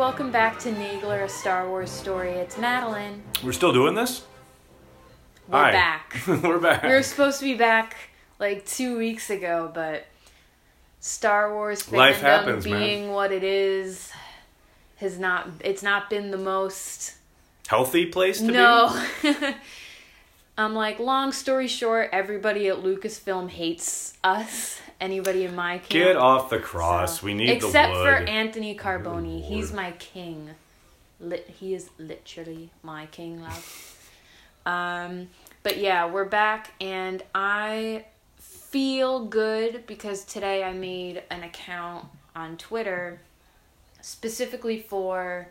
Welcome back to Nagler, a Star Wars story. It's Madeline. We're still doing this? We're Hi. back. We're back. we were supposed to be back like two weeks ago, but Star Wars fandom Life happens, man. being what it is has not. It's not been the most. Healthy place to be. No. I'm like, long story short, everybody at Lucasfilm hates us. Anybody in my camp. Get off the cross. So- we need Except for. Anthony Carboni. He's my king. Lit, he is literally my king, love. um, but yeah, we're back, and I feel good because today I made an account on Twitter specifically for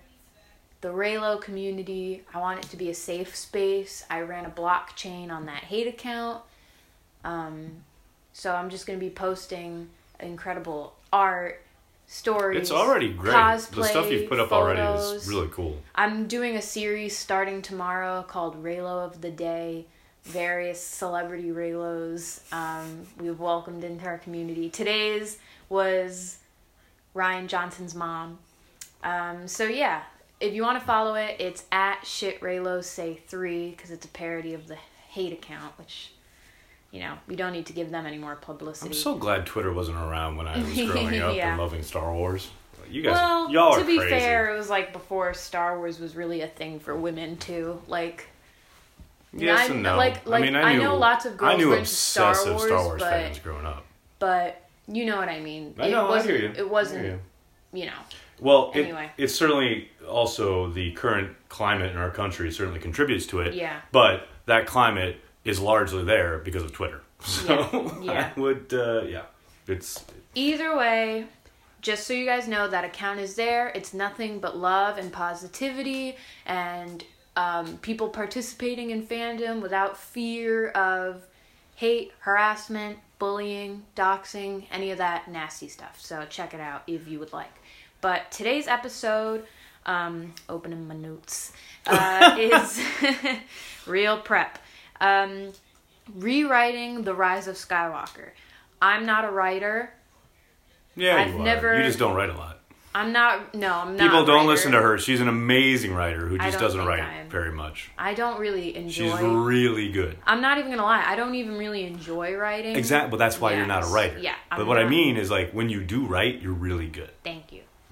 the Reylo community. I want it to be a safe space. I ran a blockchain on that hate account. Um, so I'm just going to be posting incredible art, stories. it's already great. Cosplay, the stuff you've put up already is really cool. I'm doing a series starting tomorrow called Reylo of the Day. Various celebrity Reylos um, we've welcomed into our community. Today's was Rian Johnson's mom. Um, so yeah, if you want to follow it, it's at shit Reylos say three because it's a parody of the hate account, which you know we don't need to give them any more publicity. I'm so glad Twitter wasn't around when I was growing up Yeah. and loving Star Wars. You guys, well, y'all to be crazy. fair, it was like before Star Wars was really a thing for women too. Like, yes I- and no. like- like, I mean, I, I know lots of girls I knew Star obsessive Star Wars, Wars but- fans growing up. but you know what I mean. I know. it I wasn't, hear you. It wasn't. I you. You know. Well, it, it's certainly also the current climate in our country certainly contributes to it. Yeah. But that climate is largely there because of Twitter. So Yeah, yeah. I would, uh, yeah, it's Either way, just so you guys know, that account is there. It's nothing but love and positivity and um, people participating in fandom without fear of hate, harassment, bullying, doxing, any of that nasty stuff. So check it out if you would like. But today's episode, um, opening my notes, uh, is real prep. Um, rewriting The Rise of Skywalker. I'm not a writer. yeah. I've you are. never- You just don't write a lot. I'm not. No, I'm not. People don't writer. listen to her. She's an amazing writer who just doesn't write I am. very much. I don't really enjoy. She's really good. I'm not even gonna lie. I don't even really enjoy writing. Exactly, but that's why you're not a writer. Yeah. But I'm what I mean is like when you do write, you're really good. Thank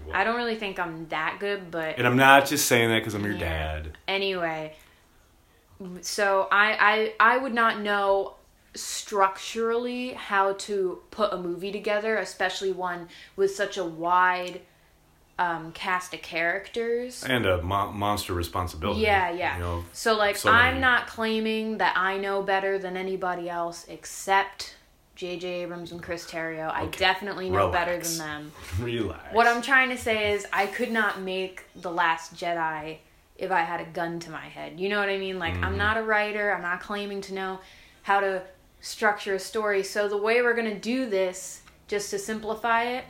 you. I don't really think I'm that good, but And I'm not just saying that because I'm your Yeah. dad. anyway. So I I I would not know structurally how to put a movie together, especially one with such a wide um, cast of characters. And a mo- monster responsibility. Yeah, yeah. You know, so like so I'm many- not claiming that I know better than anybody else except J.J. Abrams and Chris Terrio. I definitely know better than them. relax. What I'm trying to say is I could not make The Last Jedi if I had a gun to my head. You know what I mean? Like Mm-hmm. I'm not a writer. I'm not claiming to know how to structure a story. So the way we're going to do this just to simplify it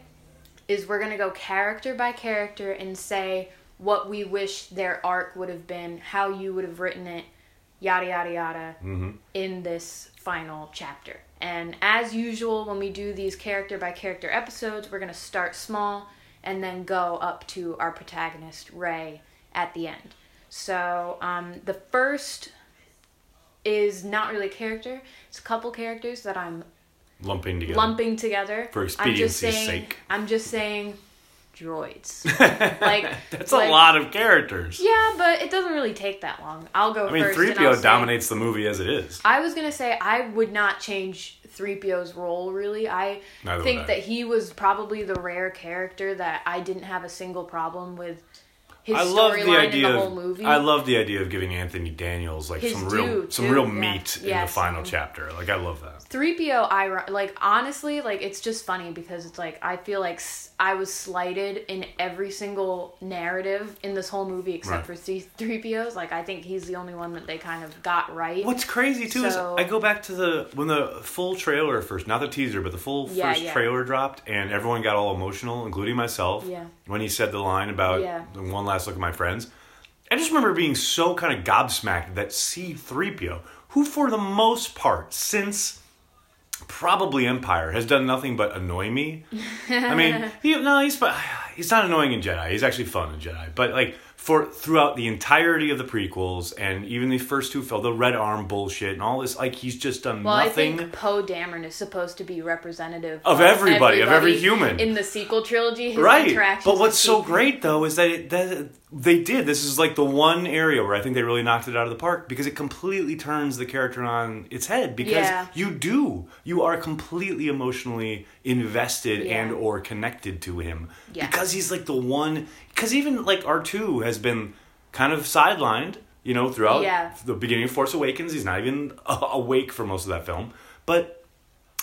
is we're going to go character by character and say what we wish their arc would have been, how you would have written it, yada yada yada hmm in this final chapter. And as usual, when we do these character by character episodes, we're going to start small and then go up to our protagonist, Rey, at the end. So um, the first is not really a character, it's a couple characters that I'm Lumping together. lumping together. For I'm just expediency's saying, sake. I'm just saying droids. like That's like- a lot of characters. Yeah, but it doesn't really take that long. I'll go I mean, and I'll 3PO say- dominates the movie as it is. I was gonna say I would not change 3PO's role really. I Neither think I. that he was probably the rare character that I didn't have a single problem with his I love the idea. the whole Of, movie. I love the idea of giving Anthony Daniels like His some real, due, some real meat in the final chapter. Like I love that. 3PO I like honestly like it's just funny because it's like I feel like I was slighted in every single narrative in this whole movie except Right. for C- 3PO's like I think he's the only one that they kind of got right. What's crazy too So- is I go back to the when the full trailer first, not the teaser, but the full Yeah, first yeah. trailer dropped, and everyone got all emotional, including myself. Yeah. When he said the line about Yeah. one last look at my friends, I just remember being so kind of gobsmacked that C-3PO, who for the most part since probably Empire has done nothing but annoy me. I mean, he, no, he's he's not annoying in Jedi. He's actually fun in Jedi. But like for throughout the entirety of the prequels and even the first two films, the Red Arm bullshit and all this, like he's just done Well, nothing. I think Poe Dameron is supposed to be representative Of everybody, of every human. in the sequel trilogy. His right. But what's so people- great though is that it, that they did. This is like the one area where I think they really knocked it out of the park because it completely turns the character on its head because Yeah. you do you are completely emotionally invested Yeah. and or connected to him Yeah. because he's like the one because even like R2 has been kind of sidelined, you know, throughout the beginning of Force Awakens. He's not even awake for most of that film. But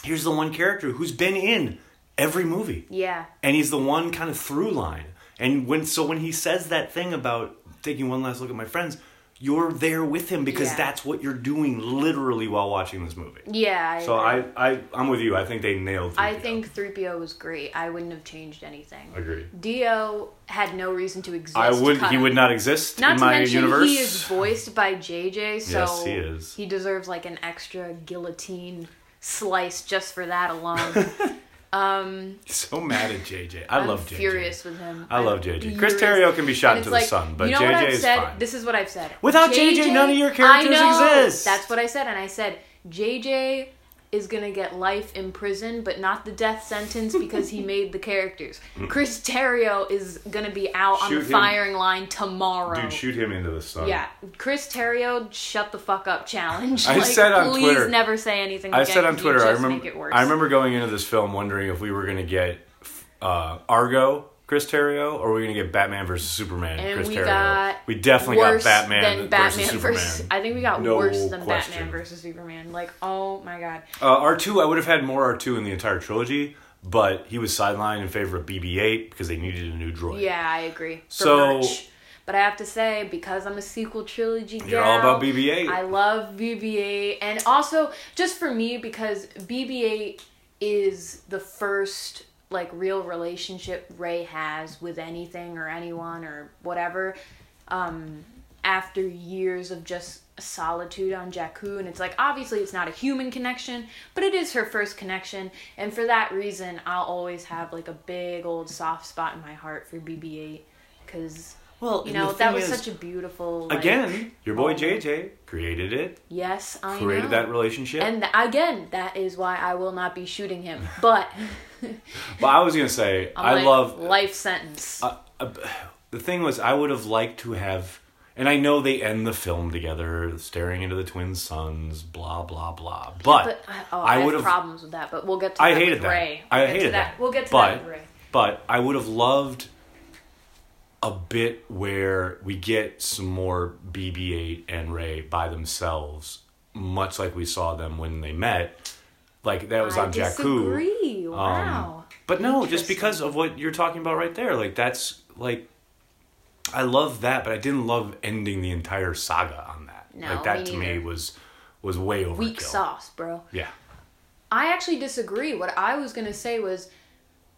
here's the one character who's been in every movie Yeah. and he's the one kind of through line. And when so when he says that thing about taking one last look at my friends, you're there with him because Yeah. that's what you're doing literally while watching this movie. Yeah. So agree. I, I I'm with you. I think they nailed. 3PO. I think 3PO was great. I wouldn't have changed anything. agreed. D-O had no reason to exist. I would. He would not exist Not in to my mention universe. he is voiced by JJ, so Yes, he is. he deserves like an extra guillotine slice just for that alone. um, so mad at JJ. I I'm love JJ. furious with him. I I'm love JJ. Chris. Terrio can be shot into it's the sun, but you know JJ is said? fine. This is what I've said. Without JJ, none of your characters I know, exist. That's what I said, and I said JJ is gonna get life in prison, but not the death sentence because he made the characters. Chris Terrio is gonna be out on Shoot the him. firing line tomorrow. Dude, shoot him into the sun. Yeah, Chris Terrio, shut the fuck up challenge. I like, said on please Twitter- never say anything. I said on Twitter. I remember. Make it worse. I remember going into this film wondering if we were to get uh, Argo, Chris Terrio, or were we going to get Batman versus Superman, And Chris we Terrio. got we definitely got Batman, than versus Batman Superman. versus. I think we got No worse than question. Batman versus Superman. Like, oh my god. Uh, R two, I would have had more R two in the entire trilogy, but he was sidelined in favor of BB eight because they needed a new droid. Yeah, I agree. For So- merch. But I have to say, because I'm a sequel trilogy gal, You're all about BB-8. I love BB-8, and also just for me because BB-8 is the first like real relationship Rey has with anything or anyone or whatever. Um, after years of just solitude on Jakku, and it's like obviously it's not a human connection, but it is her first connection, and for that reason, I'll always have like a big old soft spot in my heart for BB-8 because Well, you know that was is, such a beautiful like, again. Your boy moment. JJ created it, Yes, I created know. that relationship. And th- again, that is why I will not be shooting him. But but I was gonna say, I like, love life sentence. uh, uh, the thing was I would have liked to have and I know they end the film together staring into the twin suns blah blah blah but, but I, oh, I I, would have problems with that. But we'll get to I that hated that Rey. I We'll to hated that We'll get to but, that with Rey. but I would have loved a bit where we get some more BB-8 and Rey by themselves much like we saw them when they met like that was I on Jakku disagree. Um, Wow. but no, just because of what you're talking about right there. Like that's like I love that, but I didn't love ending the entire saga on that. No, like that me to me was was way overkill. Weak sauce, bro. Yeah. I actually disagree. What I was gonna say was,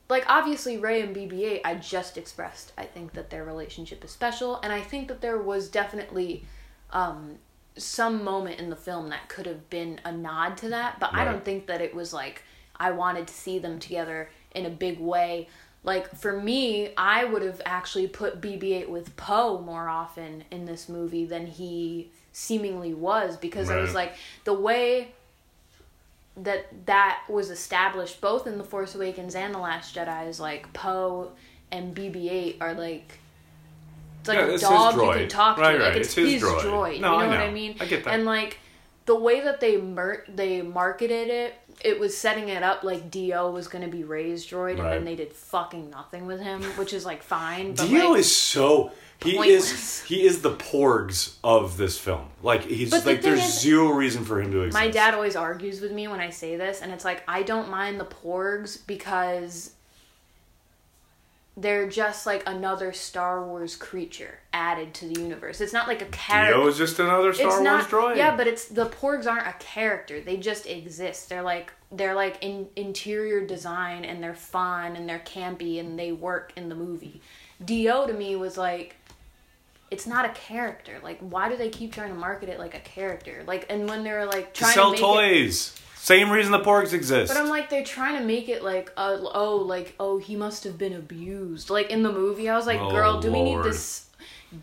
like, obviously Rey and BB-8. I just expressed. I think that their relationship is special, and I think that there was definitely um, some moment in the film that could have been a nod to that. But I don't think that it was like I wanted to see them together in a big way. Like for me, I would have actually put BB-8 with Poe more often in this movie than he seemingly was because I was like the way that that was established both in the Force Awakens and the Last Jedi is like Poe and BB-8 are like like Yeah, a dog you can talk to. Right, like right. it's, It's his his droid. droid. No, you know, I what. I mean? I get that. And like the way that they mer- they marketed it, it was setting it up like D-O was going to be Rey's droid, and then they did fucking nothing with him, which is like fine. But D-O like, is so he pointless. is he is the porgs of this film. Like he's But like thing there's is- zero reason for him to exist. My dad always argues with me when I say this, and it's like I don't mind the porgs because they're just like another Star Wars creature added to the universe. It's not like a character. D-O is just another Star it's Wars not, droid. Yeah, but it's the porgs aren't a character. They just exist. They're like they're like in interior design and they're fun and they're campy and they work in the movie. D-O to me was like it's not a character. Like why do they keep trying to market it like a character? Like and when they're like to trying sell to make it toys. Same reason the porgs exist. But I'm like, they're trying to make it like, uh, oh, like, oh, he must have been abused. Like in the movie, I was like, Oh, girl, do we need this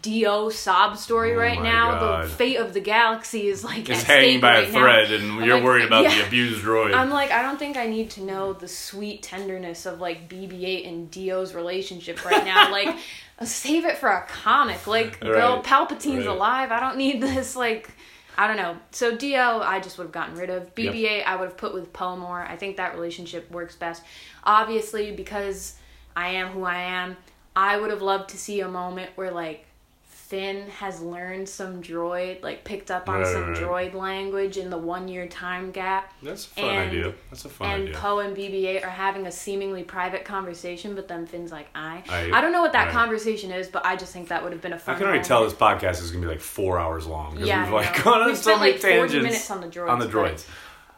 Do sob story Oh right now? God. The fate of the galaxy is like it's at hanging stake by right a now. thread, and I'm you're like, worried about the abused droid. I'm like, I don't think I need to know the sweet tenderness of like BB-8 and D-O's relationship right now. like, save it for a comic. Like, girl, Palpatine's Right. alive. I don't need this. Like, I don't know. So D-O, I just would have gotten rid of. BB-8, I would have put with Poe more. I think that relationship works best. Obviously, because I am who I am, I would have loved to see a moment where like. Finn has learned some droid, like picked up on Right, some right, droid language in the one year time gap That's a fun and- idea. That's a fun and idea. And Poe and BB-8 are having a seemingly private conversation, but then Finn's like, I. I- I, don't know what that right. conversation is, but I just think that would have been a fun. I can already moment. tell this podcast is gonna be like four hours long Yeah, we've like gone on We've so spent, many like, 40 tangents minutes on the droids, On the but,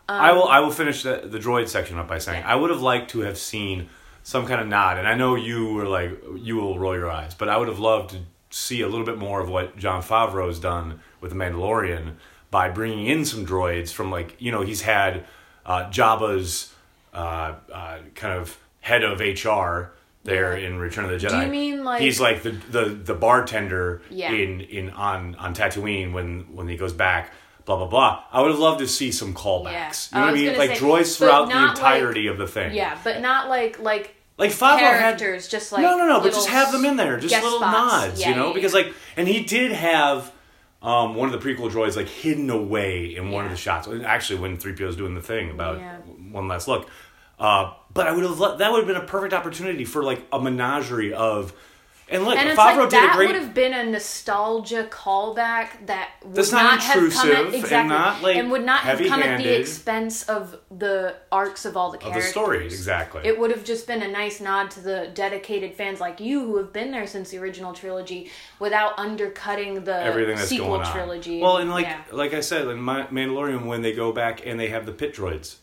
um. I will. I will finish the the droid section up by saying Yeah. I would have liked to have seen some kind of nod, and I know you were like you will roll your eyes, but I would have loved to see a little bit more of what Jon Favreau's done with the Mandalorian by bringing in some droids from like you know he's had uh, Jabba's uh, uh, kind of head of HR there in Return of the Jedi. Do you mean, like- he's like the the the bartender Yeah. in in on on Tatooine when when he goes back. Blah blah blah. I would have loved to see some callbacks. Yeah. You know I what I mean? Like say, droids throughout the not, like- entirety of the thing. Yeah, but not like like Like Favreau had characters, just like no, no, no. But just have them in there, just little spots. nods, Yeah, you know, yeah, because like, and he did have um, one of the prequel droids like hidden away in one of the shots. Actually, when three PO is doing the thing about one last look, uh, but I would have that would have been a perfect opportunity for like a menagerie of. And look, And it's Favreau like did that a great. That would have been a nostalgia callback that would That's not not, have come at and exactly not, like, and would not have come at the expense of the arcs of all the of the characters. story, exactly. It would have just been a nice nod to the dedicated fans like you who have been there since the original trilogy without undercutting the everything that's sequel going on. trilogy. Well, and like Yeah. like I said, in Mandalorian, when they go back and they have the pit droids,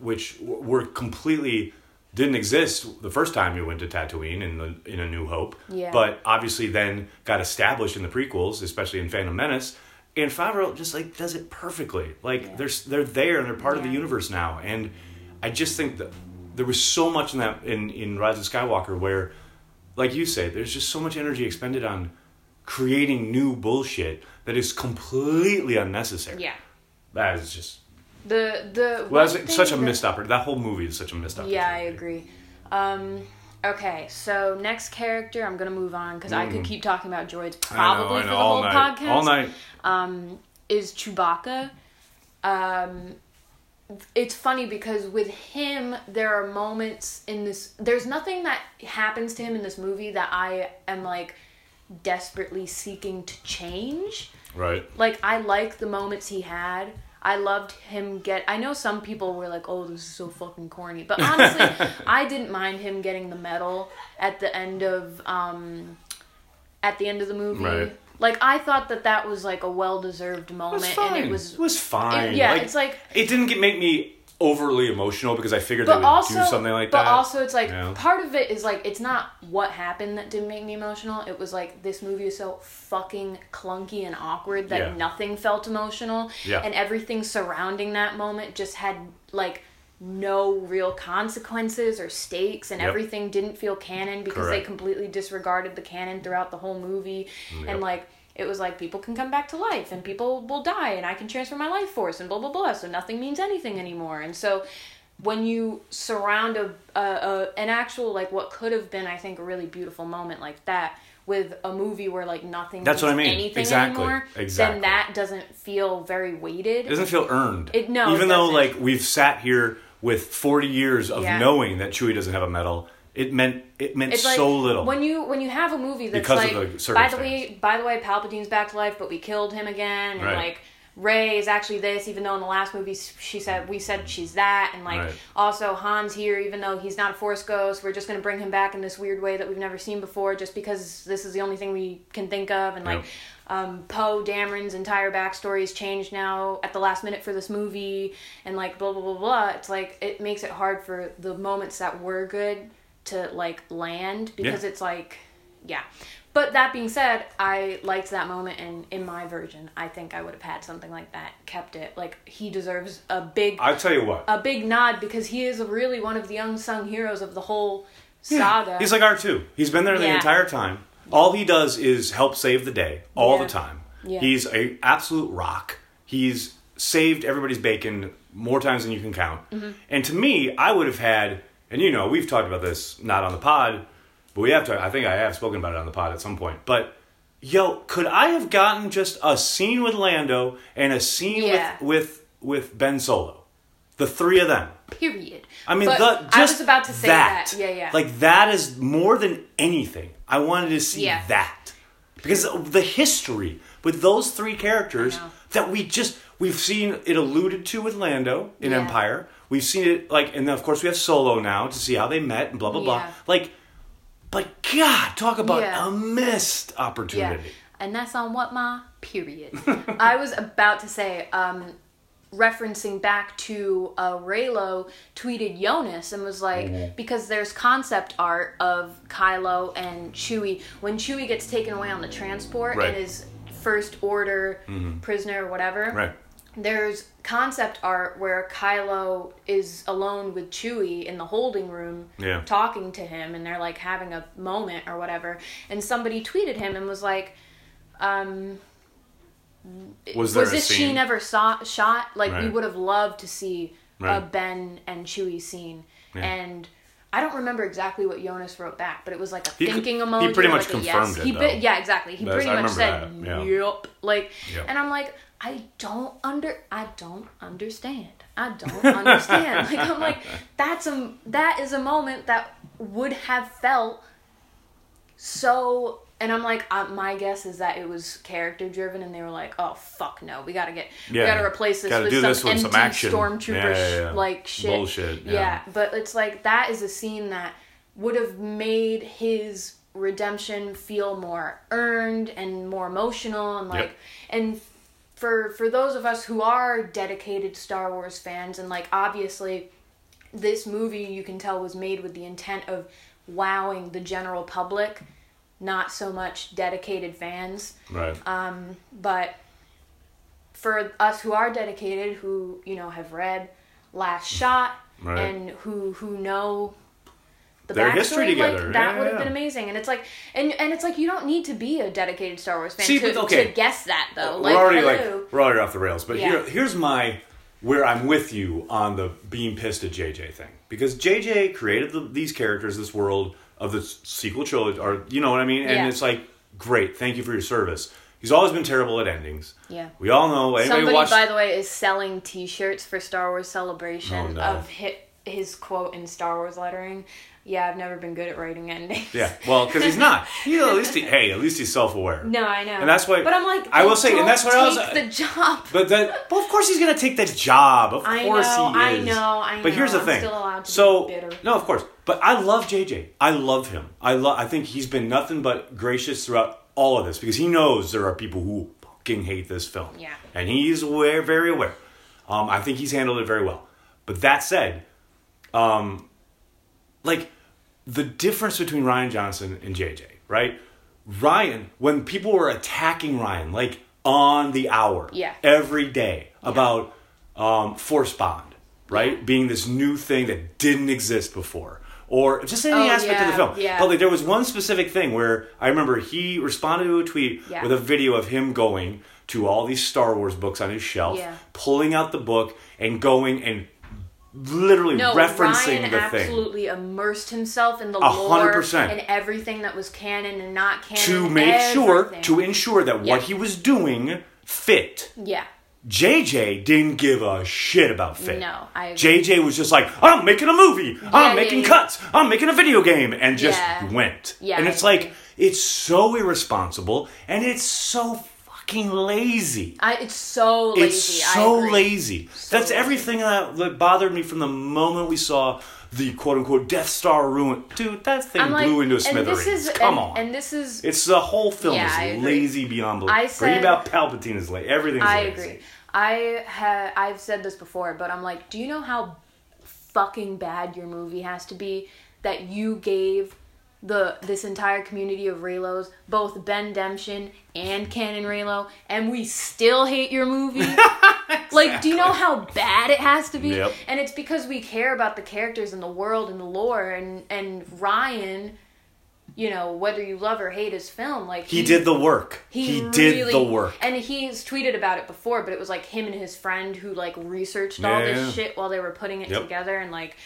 which were completely didn't exist the first time you went to Tatooine in the in A New Hope, Yeah. but obviously then got established in the prequels, especially in Phantom Menace. And Favreau just like does it perfectly. Like Yeah. they're they're there and they're part of the universe now. And I just think that there was so much in that in in Rise of Skywalker where, like you say, there's just so much energy expended on creating new bullshit that is completely unnecessary. yeah. That is just The the well, that's such a that- missed opportunity. That whole movie is such a missed opportunity. Yeah, I agree. Um, okay, so next character, I'm gonna move on because I could keep talking about droids Mm. I know, probably I for the all whole night, podcast. all night. Um, is Chewbacca. Um, it's funny because with him, there are moments in this. There's nothing that happens to him in this movie that I am like desperately seeking to change Right. like I like the moments he had. I loved him get. I know some people were like, "Oh, this is so fucking corny," but honestly, I didn't mind him getting the medal at the end of um, at the end of the movie. Right. Like I thought that that was like a well deserved It moment, was fine. and it was. it was fine. it- yeah, Like, it's like it didn't get, make me overly emotional because I figured they would also, do something like but that. But also, it's like Yeah. part of it is like it's not what happened that didn't make me emotional. It was like this movie is so fucking clunky and awkward that Yeah. nothing felt emotional, Yeah. and everything surrounding that moment just had like no real consequences or stakes, and Yep. everything didn't feel canon because they completely disregarded the canon throughout the whole movie, mm, Yep. and like. It was like people can come back to life and people will die and I can transfer my life force and blah blah blah. So nothing means anything anymore. And so when you surround a, a, a an actual like what could have been I think a really beautiful moment like that with a movie where like nothing That's means what I mean. anything Exactly. anymore, Exactly. then that doesn't feel very weighted. It doesn't feel earned. It- no, it Even though like we've sat here with 40 years of Yeah. knowing that Chewie doesn't have a medal, it meant it meant it's like so little. when you when you have a movie that's Because of like the by the way by the way Palpatine's back to life but we killed him again and Right. like Rey is actually this even though in the last movie she said we said she's that and like Right. also Han's here even though he's not a force ghost we're just going to bring him back in this weird way that we've never seen before just because this is the only thing we can think of and like Yep. um, Poe Dameron's entire backstory is changed now at the last minute for this movie, and like blah blah blah blah. It's like it makes it hard for the moments that were good to like land because it's like, yeah. But that being said, I liked that moment, and in my version, I think I would have had something like that, kept it. Like he deserves a big, I'll tell you what. a big nod because he is really one of the unsung heroes of the whole saga. He's like R two. He's been there the Yeah. entire time. All he does is help save the day all Yeah. the time. Yeah. He's a absolute rock. He's saved everybody's bacon more times than you can count. Mm-hmm. And to me, I would have had, and you know, we've talked about this not on the pod, but we have to. I think I have spoken about it on the pod at some point. But yo, could I have gotten just a scene with Lando and a scene Yeah. with with with Ben Solo, the three of them? Period. I mean, the, just I was about to say that. Yeah, yeah. Like that is more than anything. I wanted to see Yeah. that because the history with those three characters that we just we've seen it alluded to with Lando in Yeah. Empire. We've seen it like, and then of course we have Solo now to see how they met and blah blah blah. Like, but God, talk about Yeah. a missed Yeah. opportunity. And that's on what ma period. I was about to say, um, referencing back to uh, Reylo tweeted Joonas and was like, Mm-hmm. because there's concept art of Kylo and Chewie when Chewie gets taken away on the transport Right. and is first order prisoner or whatever. Right. There's concept art where Kylo is alone with Chewie in the holding room Yeah. talking to him and they're like having a moment or whatever. And somebody tweeted him and was like, um, Was there a this scene? scene ever saw, shot? Like, we would have loved to see a Ben and Chewie scene. Yeah. And I don't remember exactly what Joonas wrote back, but it was like a He thinking he emoji. pretty much like confirmed yes. it, He though. yeah, exactly. He That's- pretty much said, that, yeah. "Yup." Like, Yep. and I'm like, I don't under, I don't understand. I don't understand. like, I'm like, that's a that is a moment that would have felt so. And I'm like, uh, my guess is that it was character driven, and they were like, "Oh fuck no, we gotta get, Yeah. we gotta replace this Gotta with some this with some action. stormtrooper yeah, yeah. like shit, Bullshit, yeah. but it's like that is a scene that would have made his redemption feel more earned and more emotional and like Yep. and for for those of us who are dedicated Star Wars fans and like obviously this movie you can tell was made with the intent of wowing the general public not so much dedicated fans Right. um, but for us who are dedicated, who you know have read Last Shot Right. and who who know the Their backstory, history together. like, that Yeah, would have yeah. been amazing. And it's like, and and it's like you don't need to be a dedicated Star Wars fan See, to, but okay. to guess that though. we're Like, already hello. like we're already off the rails. But Yeah. here, here's my where I'm with you on the being pissed at JJ thing because JJ created the, these characters, this world of the sequel trilogy, or you know what I mean. And it's like, great, thank you for your service. He's always been terrible at endings. Yeah. We all know. Anybody Somebody, watch? by the way, is selling T-shirts for Star Wars Celebration Oh, no. of hit, his quote in Star Wars lettering. Yeah, I've never been good at writing endings. yeah, well, because he's not. You know, at least he, hey, at least he's self-aware. No, I know. And that's why- But I'm like, I will say, and that's what I was- the job. But that, well, of course he's gonna take that job. Of I course know, he I know, I know. But here's the I'm thing. still allowed to be so bitter. no, of course. But I love JJ. I love him. I love. I think he's been nothing but gracious throughout all of this because he knows there are people who fucking hate this film. Yeah. And he's aware, very aware. Um, I think he's handled it very well. But that said, um, like the difference between Rian Johnson and JJ, right? Rian, when people were attacking Rian, like on the hour, Yeah. every day about um, Force Bond, right, being this new thing that didn't exist before, or just any Oh, aspect of the film. yeah. But like, there was one specific thing where I remember he responded to a tweet Yeah. with a video of him going to all these Star Wars books on his shelf, Yeah. pulling out the book and going and literally No, referencing Rian the thing. absolutely immersed himself in the A lore hundred percent. and everything that was canon and not canon. to make sure to ensure that Yeah. what he was doing fit. yeah, JJ didn't give a shit about fit. No, I agree. JJ was just like, oh, I'm making a movie. Oh, I'm yeah, making yeah. cuts. Oh, I'm making a video game, and just went. Yeah, and it's like it's so irresponsible and it's so fucking lazy. I, it's so lazy. It's so I lazy. That's lazy. everything that, that bothered me from the moment we saw the quote unquote Death Star ruin. Dude, that thing like, blew into a and smithereens. this is Come and, on. and this is It's the whole film Yeah, is lazy beyond belief. I Forget said- about Palpatine is late. Everything's I lazy. agree. I ha I've said this before, but I'm like, do you know how fucking bad your movie has to be that you gave the this entire community of Reylos, both Bendemption and Canon Reylo, and we still hate your movie. Like, do you know how bad it has to be? Yep. And it's because we care about the characters and the world and the lore and and Rian, you know, whether you love or hate his film, like He did the work. He, did really- the work. And he's tweeted about it before, but it was like him and his friend who like researched all this shit while they were putting it Yep. together and like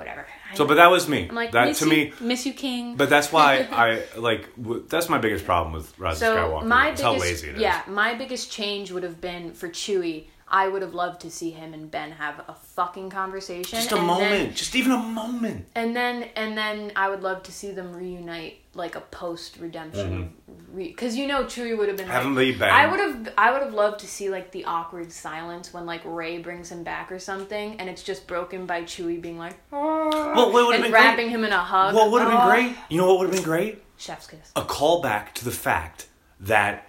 whatever. So, but that was me. I'm like that to you, me. miss you, King. But that's why I like. W- that's my biggest problem with Rise of so Skywalker. my biggest how lazy it is. yeah, my biggest change would have been for Chewie. I would have loved to see him and Ben have a fucking conversation. Just a moment. Then, just even a moment. and then and then I would love to see them reunite like a post redemption because you know Chewie would have been Mm-hmm. Have like, him be Ben. I would have I would have loved to see like the awkward silence when like Rey brings him back or something and it's just broken by Chewie being like "Oh," Well, what would have and been great? wrapping him in a hug. What would have been Oh. great? You know what would have been great? Chef's kiss. A callback to the fact that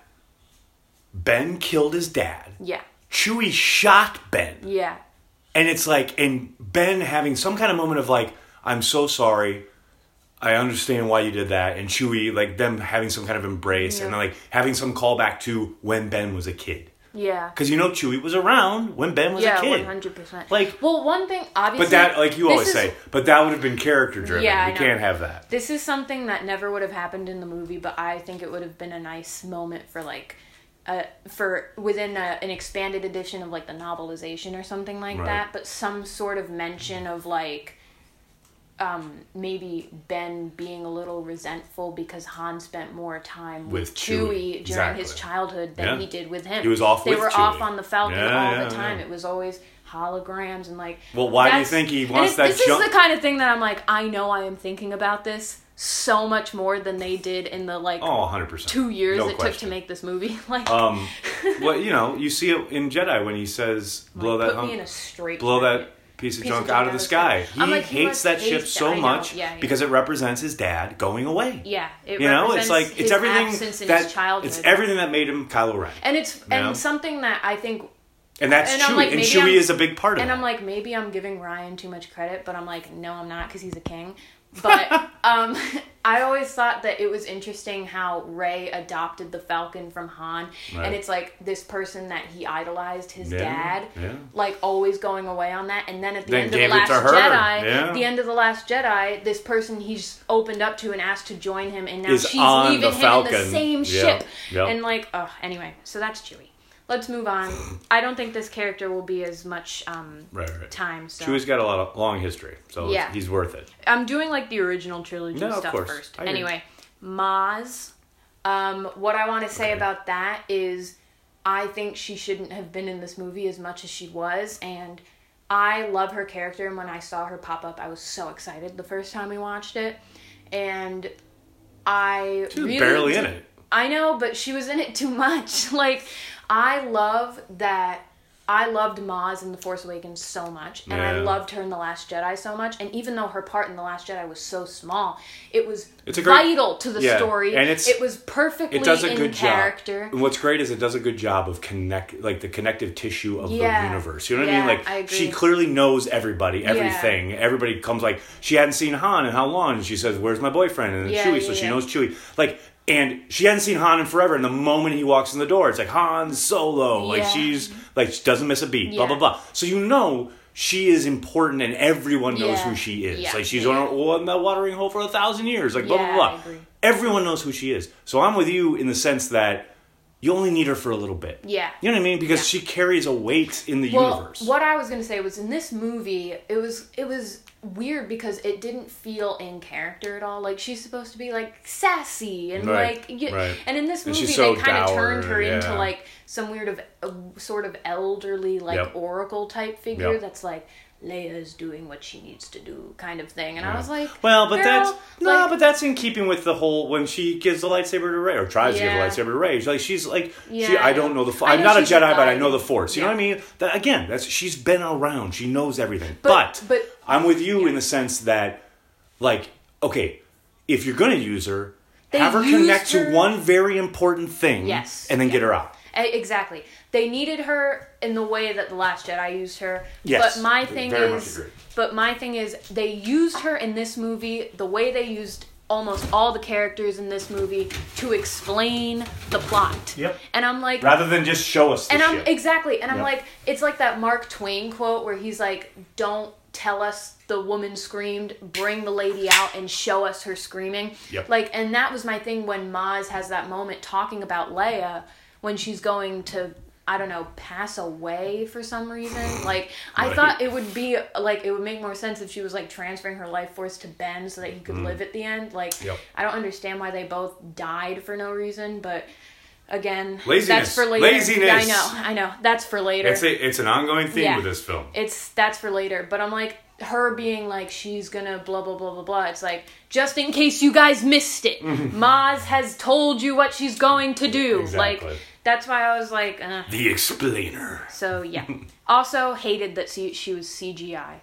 Ben killed his dad. Yeah. Chewie shot Ben. Yeah. And it's like, and Ben having some kind of moment of like, I'm so sorry. I understand why you did that. And Chewie, like them having some kind of embrace and Yeah. like having some callback to when Ben was a kid. Yeah. Because you know Chewie was around when Ben was Yeah, a kid. Yeah, one hundred percent. Like- well, one thing obviously, But that, like you always is- say, but that would have been character driven. Yeah, you can't have that. This is something that never would have happened in the movie, but I think it would have been a nice moment for like, uh, for within a, an expanded edition of like the novelization or something like Right. that. But some sort of mention of like, um, maybe Ben being a little resentful because Han spent more time with, With Chewie, during his childhood than Yeah. he did with him. He was off They were Chewie. off on the Falcon Yeah, all yeah, the time. It was always holograms and like. Well, why do you think he wants that This jump- is the kind of thing that I'm like, I know I am thinking about this so much more than they did in the like Oh, 100%. two years No it took to make this movie. Like, Um, well, you know, you see it in Jedi when he says, blow like, that put me in a straight blow that piece of Piece junk junk out of the sky. He like, hates must that ship so know. much Yeah, yeah. because it represents his dad going away. Yeah, it You know, represents it's like it's everything that it's everything that made him Kylo Ren, and it's know? and something that I think and that's and Chewie. Like, and Chewie I'm- is a big part of it. And it. I'm like, maybe I'm giving Rian too much credit, but I'm like, no, I'm not because he's a king. But um, I always thought that it was interesting how Rey adopted the Falcon from Han, Right. and it's like this person that he idolized, his Yeah, dad, yeah. like always going away on that, and then at the Then end of the Last Jedi, yeah. the end of the Last Jedi, this person he's opened up to and asked to join him, and now Is she's leaving him in the same ship, yep. and like, oh, anyway, so that's Chewie. Let's move on. I don't think this character will be as much um, right, right. time. So Chewie's got a lot of long history, so Yeah. he's worth it. I'm doing like the original trilogy No, stuff first. I agree. Anyway, Maz. Um, what I want to say Okay. about that is, I think she shouldn't have been in this movie as much as she was, and I love her character. And when I saw her pop up, I was so excited the first time we watched it, and I She was really barely in it. I know, but she was in it too much. Like, I love that. I loved Maz in The Force Awakens so much, and I loved her in The Last Jedi so much. And even though her part in The Last Jedi was so small, it was It's a great- vital to the Yeah, story. and it's- it was perfectly It does a in good character. job. And what's great is it does a good job of connect, like the connective tissue of Yeah. the universe. You know what I mean? Like I she clearly knows everybody, everything. Everybody comes like she hadn't seen Han in how long, and she says, "Where's my boyfriend?" And then Yeah, Chewie, yeah, so she knows Chewie. Like, and she hadn't seen Han in forever. And the moment he walks in the door, it's like Han Solo. Like Yeah. she's like she doesn't miss a beat. Blah Yeah. blah blah. So you know. She is important, and everyone knows Yeah. who she is. Yeah. Like she's on on that watering hole for a thousand years. Like blah blah blah everyone knows who she is. So I'm with you in the sense that you only need her for a little bit. Yeah. You know what I mean? Because Yeah. she carries a weight in the Well, universe. what I was gonna say was in this movie, it was it was weird because it didn't feel in character at all. Like she's supposed to be like sassy and Right, like, you, right. and in this movie so they kind of turned her into like some weird of uh, sort of elderly like Yep. oracle type figure Yep. that's like Leia's doing what she needs to do kind of thing. And I was uh-huh. like, well, but that's no, like- but that's in keeping with the whole when she gives the lightsaber to Rey or tries to give the lightsaber to Rey. She's like she's like she, Yeah, I I don't know. the. I'm know not a Jedi, but I know the Force. You know what I mean? That again, that's she's been around. She knows everything. But- But but- I'm with you in the sense that, like, okay, if you're gonna use her, They have her connect her- to one very important thing, Yes. and then Yeah. get her out. Exactly. They needed her in the way that the Last Jedi used her. Yes, But my thing is, but my thing is, they used her in this movie the way they used almost all the characters in this movie to explain the plot. Yep. And I'm like, Rather than just show us the and I'm shit. exactly, and I'm Yep. like, it's like that Mark Twain quote where he's like, "Don't tell us the woman screamed, bring the lady out and show us her screaming." Yep. Like, and that was my thing when Maz has that moment talking about Leia when she's going to. I don't know, pass away for some reason. Like, I Right. thought it would be like it would make more sense if she was like transferring her life force to Ben so that he could live at the end. Like, Mm. Yep. I don't understand why they both died for no reason, but again, Laziness. that's for later. Laziness. I know, I know. That's for later. it's a it's an ongoing theme Yeah. with this film. it's that's for later. But I'm like her being like she's gonna blah blah blah blah blah. It's like just in case you guys missed it, Maz has told you what she's going to do. Exactly. Like that's why I was like, uh. The explainer. so yeah. also hated that she, she was CGI.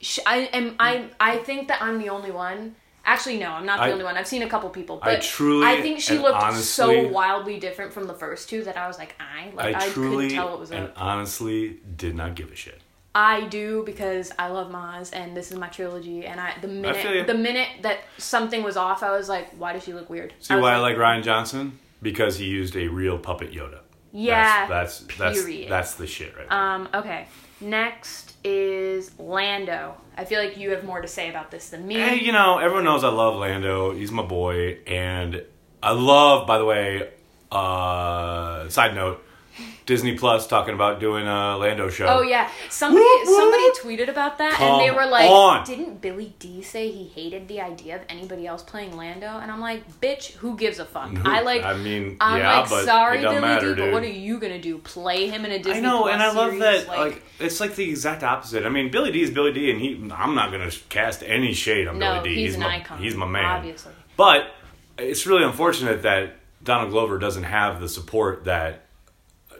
Sh I am I I think that I'm the only one. Actually, no, I'm not the I- only one. I've seen a couple people, but I truly I think she looked honestly- so wildly different from the first two that I was like, I like I I, truly couldn't tell it was and a. honestly did not give a shit. I do because I love Maz and this is my trilogy and I the minute the minute that something was off I was like why does she look weird? See was why I like Rian Johnson? Because he used a real puppet Yoda. Yeah, That's that's that's, that's the shit right there. Um okay. Next is Lando. I feel like you have more to say about this than me. Hey, you know, everyone knows I love Lando. He's my boy, and I love. By the way, uh, side note, Disney Plus talking about doing a Lando show. Oh yeah, somebody Whoop, whoop. somebody tweeted about that, and they were like, on. "Didn't Billy Dee say he hated the idea of anybody else playing Lando?" And I'm like, "Bitch, who gives a fuck?" Who- I like. I mean, I'm yeah, like, but sorry, Billy matter, D, but what are you gonna do? Play him in a Disney I know, Plus and I love series? that. Like, it's like the exact opposite. I mean, Billy Dee is Billy Dee, and he. I'm not gonna cast any shade on no, Billy Dee. he's, an my, icon. He's my man. obviously. But it's really unfortunate that Donald Glover doesn't have the support that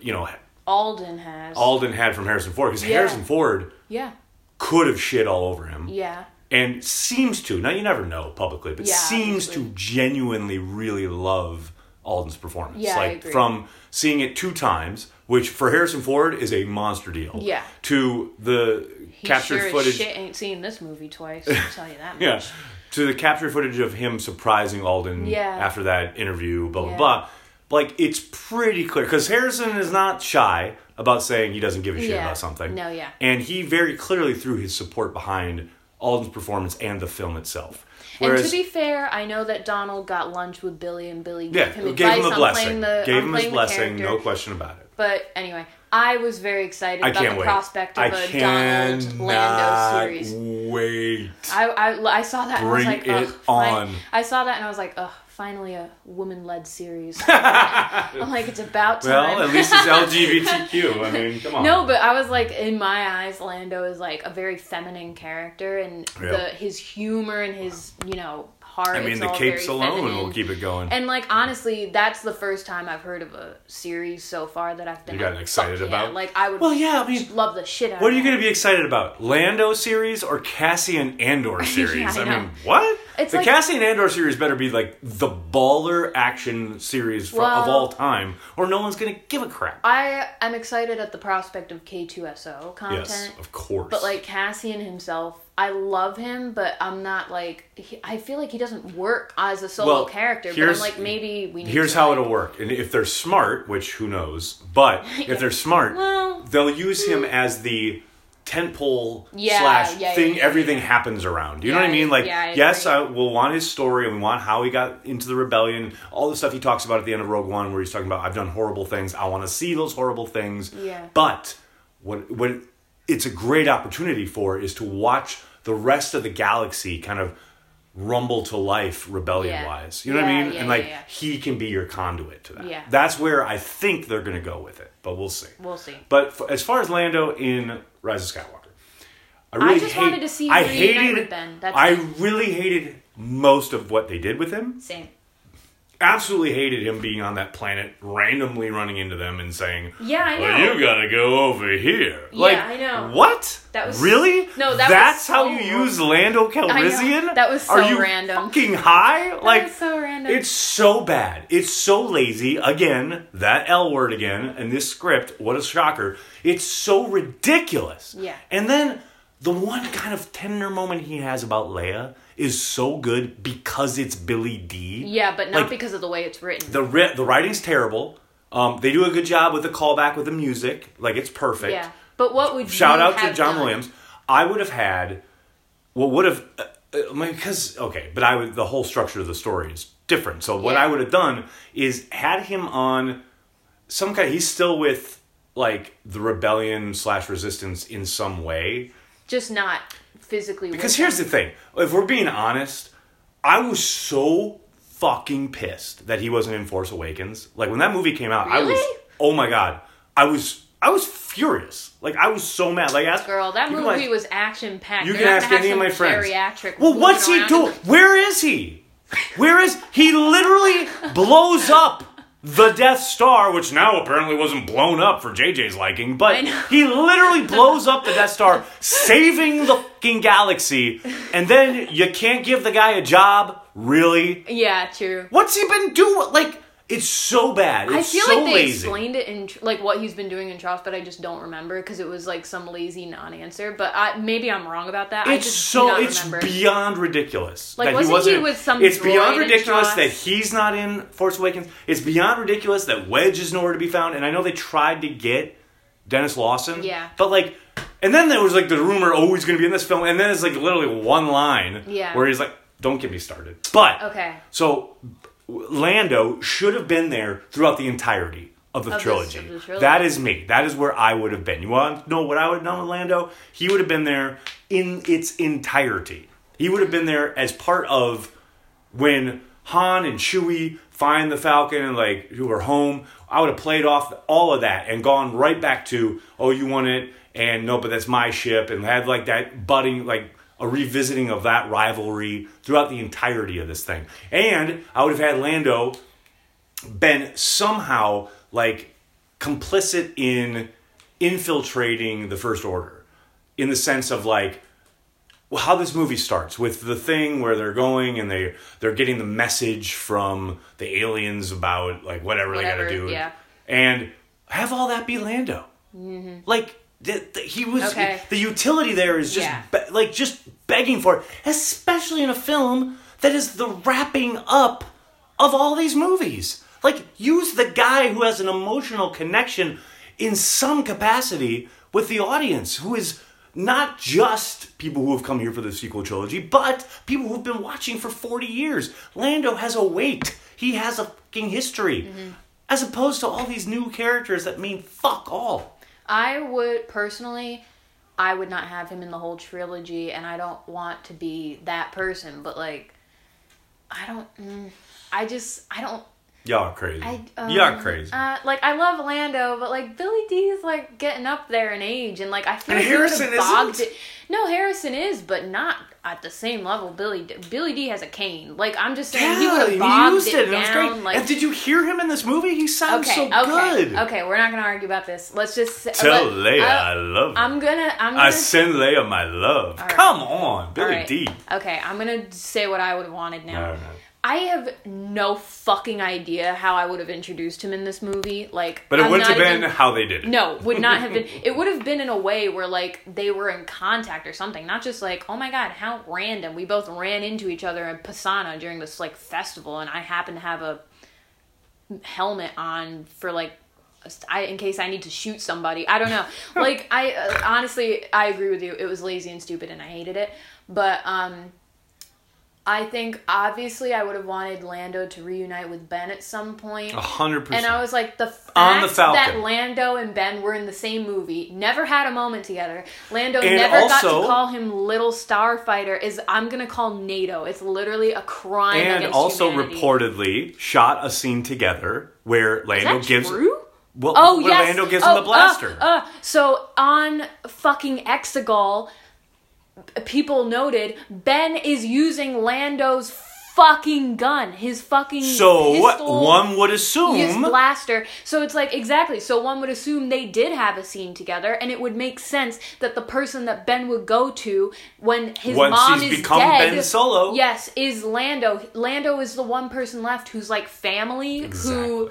you know Alden has. Alden had from Harrison Ford because Yeah. Harrison Ford yeah, could have shit all over him. yeah, and seems to now you never know publicly but Yeah, seems obviously. to genuinely really love alden's performance Yeah, like from seeing it two times which for harrison ford is a monster deal Yeah. to the he captured sure footage shit ain't seen this movie twice. I'll tell you that much. yeah to the captured footage of him surprising alden Yeah. after that interview blah blah Yeah. blah like it's pretty clear because harrison is not shy about saying he doesn't give a shit Yeah. about something No, yeah. and he very clearly threw his support behind alden's performance and the film itself And to be fair, I know that Donald got lunch with Billy, and Billy Yeah, gave him gave advice him a on blessing. playing the gave him his blessing, no question about it. But anyway, I was very excited I about the wait. prospect I of a Donald Lando series. wait. I, I, I saw that and I was Bring like, it on. I saw that and I was like, ugh, finally a woman led series. I'm like, it's about time. Well, at least it's LGBTQ. I mean, come on. No, but I was like, in my eyes, Lando is like a very feminine character, and Yeah. the his humor and his you know heart. I mean, the capes alone feminine. will keep it going. And like honestly, that's the first time I've heard of a series so far that I've been You gotten like, excited yeah. about? Like I would. Well, yeah, I mean, love the shit out. Of it. What are you going to be excited about? Lando series or Cassian Andor series? I I, mean, what? It's the like- Cassian Andor series better be like the baller action series for, of all time, or no one's to give a crap. I am excited at the prospect of K2SO content. Yes, of course. But like Cassian himself, I love him, but I'm not like he, I feel like he doesn't work as a solo Well, character. But I'm here's- like maybe we need. Here's how like- it'll work. And if they're smart, which who knows, but if they're smart, Well- they'll use him as the tentpole Yeah, slash yeah, thing yeah, everything happens around. You know what I mean? Like, I yes. Uh, I will want his story and we want how he got into the rebellion, all the stuff he talks about at the end of Rogue One where he's talking about I've done horrible things. I want to see those horrible things. Yeah. But what what it's a great opportunity for is to watch the rest of the galaxy kind of rumble to life rebellion wise. You know what I mean? yeah, and like yeah, yeah. he can be your conduit to that. Yeah. That's where I think they're going to go with it, but we'll see. We'll see. But f- as far as Lando in Rise of Skywalker, I really just hate, wanted to see I hated with Ben. That's I really hated most of what they did with him. Same. Absolutely hated him being on that planet, randomly running into them and saying, Yeah, I know. Well, you gotta go over here. Yeah, like, I know. What? That was- really? No, that was That's how you wrong. use Lando Calrissian. That was so Are you random. Fucking high? like was so random. It's so bad. It's so lazy. Again, that L word again, and this script. What a shocker! It's so ridiculous. Yeah. And then the one kind of tender moment he has about Leia is so good because it's Billy Dee. Yeah, but not Like, because of the way it's written. the ri- the writing's terrible. Um, they do a good job with the callback with the music. Like it's perfect. yeah. But what would you? Shout out to John done? Williams. I would have had what would have uh, uh, because okay, but I would the whole structure of the story is different. So what Yeah. I would have done is had him on some kind. He's still with like the rebellion slash resistance in some way. Just not physically. Because here's the thing: if we're being honest, I was so fucking pissed that he wasn't in Force Awakens. Like when that movie came out, I was oh my god, I was I was furious. Like I was so mad. Like ask Girl, that movie ask- was action packed. You can ask any of my friends. Geriatric Well, what's he doing? Where is he? Where is he? Literally blows up the Death Star, which now apparently wasn't blown up for JJ's liking, but he literally blows up the Death Star, saving the fucking galaxy, and then you can't give the guy a job. Really? Yeah, true. What's he been doing? Like, it's so bad. It's I feel so like they lazy. explained it in like what he's been doing in TROS, but I just don't remember because it was like some lazy non-answer. But I, maybe I'm wrong about that. It's so it's remember. beyond ridiculous. Like, that wasn't he wasn't, with some It's beyond ridiculous that he's not in Force Awakens. It's beyond ridiculous that Wedge is nowhere to be found. And I know they tried to get Denis Lawson. Yeah. But like, and then there was like the rumor, oh, he's going to be in this film, and then it's like literally one line. Yeah. Where he's like, "Don't get me started." But Okay. So Lando should have been there throughout the entirety of the Of this- trilogy. of trilogy. That is me. That is where I would have been. You want to know what I would have done with Lando? He would have been there in its entirety. He would have been there as part of when Han and Chewie find the Falcon and like who are home. I would have played off all of that and gone right back to oh you want it and no but that's my ship and had like that budding like a revisiting of that rivalry throughout the entirety of this thing. And I would have had Lando been somehow like complicit in infiltrating the First Order in the sense of like well, how this movie starts with the thing where they're going and they they're getting the message from the aliens about like whatever, they got to do, yeah. and have all that be Lando. Mm-hmm. Like th- th- he was. Okay. the utility there is just Yeah. be- like just begging for it, especially in a film that is the wrapping up of all these movies. Like use the guy who has an emotional connection in some capacity with the audience, who is not just people who have come here for the sequel trilogy, but people who've been watching for 40 years. Lando has a weight. He has a fucking history. Mm-hmm. As opposed to all these new characters that mean fuck all. I would personally, I would not have him in the whole trilogy, and I don't want to be that person. But like, I don't. Mm, I just I don't. Y'all are crazy. I, um, Y'all crazy. Uh, like I love Lando, but like Billy Dee is like getting up there in age, and like I feel And like Harrison it. No, Harrison is, but not at the same level. Billy Dee. Billy Dee has a cane. Like I'm just saying, he would have he used it, it, and it was great. Like and did you hear him in this movie? He sounds okay, so okay, good. okay. We're not gonna argue about this. Let's just say, Tell let- Leia I, I, love her. I'm gonna. I'm gonna. I send Leia my love. right. Come on, Billy all right. D. Okay, I'm gonna say what I would have wanted now. All right. I have no fucking idea how I would have introduced him in this movie. Like, But it I'm wouldn't have been even- how they did it. No, would not have been. It would have been in a way where like they were in contact or something, not just like, oh my god, how random. We both ran into each other in Pasaana during this like festival, and I happen to have a helmet on for like. I, in case I need to shoot somebody, I don't know. Like I uh, honestly, I agree with you. It was lazy and stupid, and I hated it. But um, I think obviously I would have wanted Lando to reunite with Ben at some point. A hundred And percent. And I was like, the fact On the Falcon. that Lando and Ben were in the same movie, never had a moment together. Lando And never got to call him Little Starfighter. Is I'm gonna call NATO. It's literally a crime and also humanity. reportedly shot a scene together where Is Lando that gives true? well Oh where yes. Lando gives oh, him the blaster. Uh, uh, so on fucking Exegol, people noted Ben is using Lando's fucking gun, his fucking So pistol, one would his assume. blaster. So it's like exactly. So one would assume they did have a scene together, and it would make sense that the person that Ben would go to when his Once mom is become dead, Ben Solo. yes, is Lando. Lando is the one person left who's like family who. Exactly.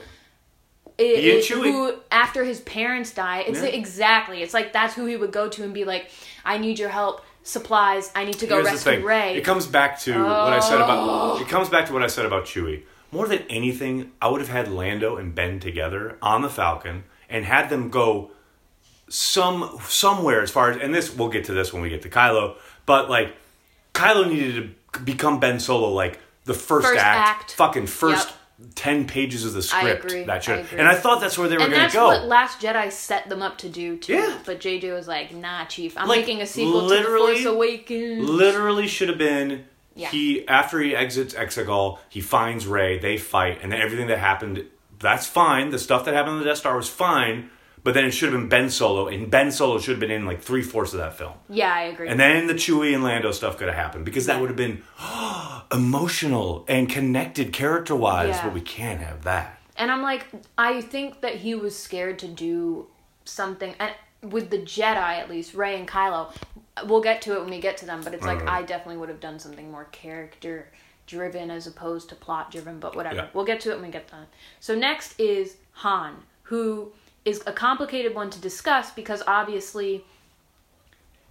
i- He and who after his parents die it's Yeah. exactly it's like that's who he would go to and be like i need your help supplies i need to go Here's rescue Rey It comes back to what I said Oh. about. It comes back to what I said about Chewie. More than anything, I would have had Lando and Ben together on the Falcon and had them go some somewhere as far as. And this we'll get to this when we get to Kylo, but like Kylo needed to become Ben Solo like the first, First act, act. fucking first. Yep. 10 pages of the script agree, that should and i thought that's where they were going to go what last jedi set them up to do too Yeah. but jj was like nah chief i'm Like, making a sequel to the literally- force awakens literally should have been Yeah. he after he exits Exegol, he finds Rey, they fight, and then everything that happened that's fine. The stuff that happened on the Death Star was fine, but then it should have been Ben Solo, and Ben Solo should have been in like three fourths of that film. yeah i agree And then the Chewie and Lando stuff could have happened because that would have been emotional and connected character wise, Yeah. but we can't have that. And I'm like, I think that he was scared to do something, and with the Jedi at least, Rey and Kylo. We'll get to it when we get to them, but it's like. I definitely would have done something more character driven as opposed to plot driven. But whatever, Yeah. we'll get to it when we get to that. So next is Han, who is a complicated one to discuss because obviously.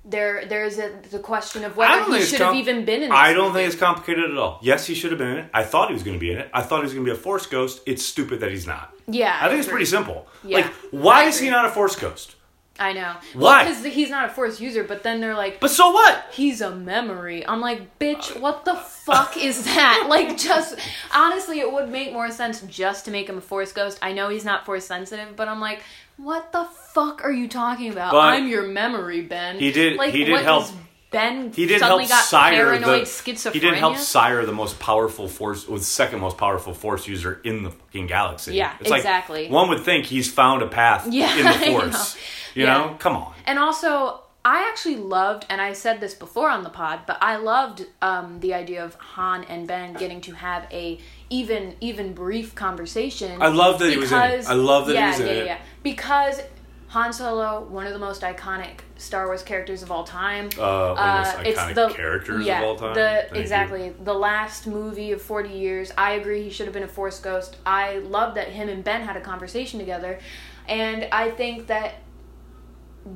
There, there's a the question of whether he should have com- even been in. This I don't movie. think it's complicated at all. Yes, he should have been in it. I thought he was going to be in it. I thought he was going to be a Force ghost. It's stupid that he's not. Yeah, I think it's pretty simple. Yeah, like, why is he not a Force ghost? I know. Why? Because he's not a Force user, but then they're like, But so what? he's a memory. I'm like, bitch, what the fuck is that? Like, just honestly, it would make more sense just to make him a Force ghost. I know he's not Force sensitive, but I'm like, what the fuck are you talking about? But I'm your memory, Ben. he did- Like, he did what, help- Ben He did suddenly help got sire paranoid the. schizophrenia. He didn't help sire the most powerful Force, with second most powerful Force user in the fucking galaxy. Yeah, it's like, exactly. one would think he's found a path Yeah, in the I know. Force. You Yeah. know, come on. And also, I actually loved, and I said this before on the pod, but I loved um, the idea of Han and Ben getting to have a even even brief conversation. I love that he was in it. I love that he was in yeah, it. Yeah, because Han Solo, one of the most iconic Star Wars characters of all time. Uh, one of the most it's iconic characters yeah, of all time. The, Thank you. exactly. The last movie of 40 years. I agree he should have been a Force Ghost. I love that him and Ben had a conversation together. And I think that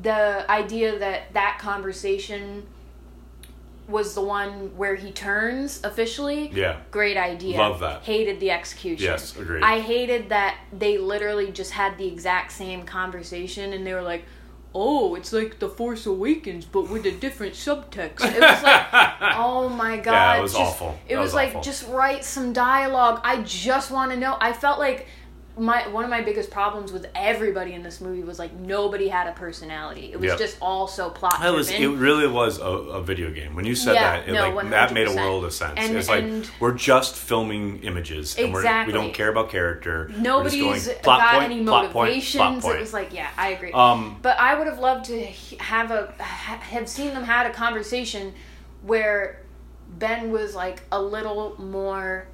the idea that that conversation was the one where he turns officially. Yeah. Great idea. Love that. Hated the execution. Yes, agreed. I hated that they literally just had the exact same conversation and they were like, "Oh, it's like The Force Awakens but with a different subtext." It was like, "Oh my god." Yeah, it was just- awful. It was, was like awful. just write some dialogue. I just want to know. I felt like my one of my biggest problems with everybody in this movie was like nobody had a personality. It was Yep. just all so plot That was. It really was a, a video game. When you said Yeah, that, it no, like that made a world of sense. And- it's like and- we're just filming images, and we're, we don't care about character. Nobody's going, plot got point, any plot point, motivations. plot point. It was like, yeah, I agree. Um, but I would have loved to have a have seen them had a conversation where Ben was like a little more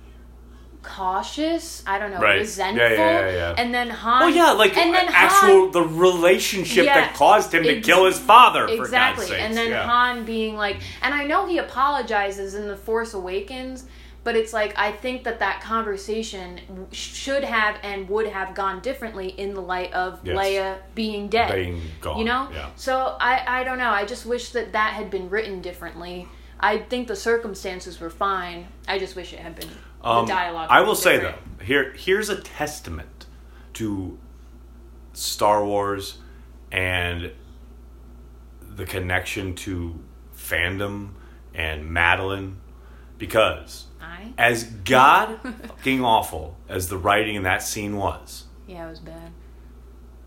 cautious. I don't know, Right. resentful. Yeah, yeah, yeah, yeah. And then Han. Oh yeah, like and then actual Han, the relationship Yeah, that caused him to ex- kill his father. For exactly. God's and then yeah. Han being like, and I know he apologizes in the Force Awakens. But it's like I think that that conversation should have and would have gone differently in the light of Yes. Leia being dead. Being gone, You know? yeah. So I I don't know. I just wish that that had been written differently. I think the circumstances were fine. I just wish it had been Um, the dialogue. I will say though, here here's a testament to Star Wars and the connection to fandom and Madeline because I as god fucking awful as the writing in that scene was, yeah, it was bad.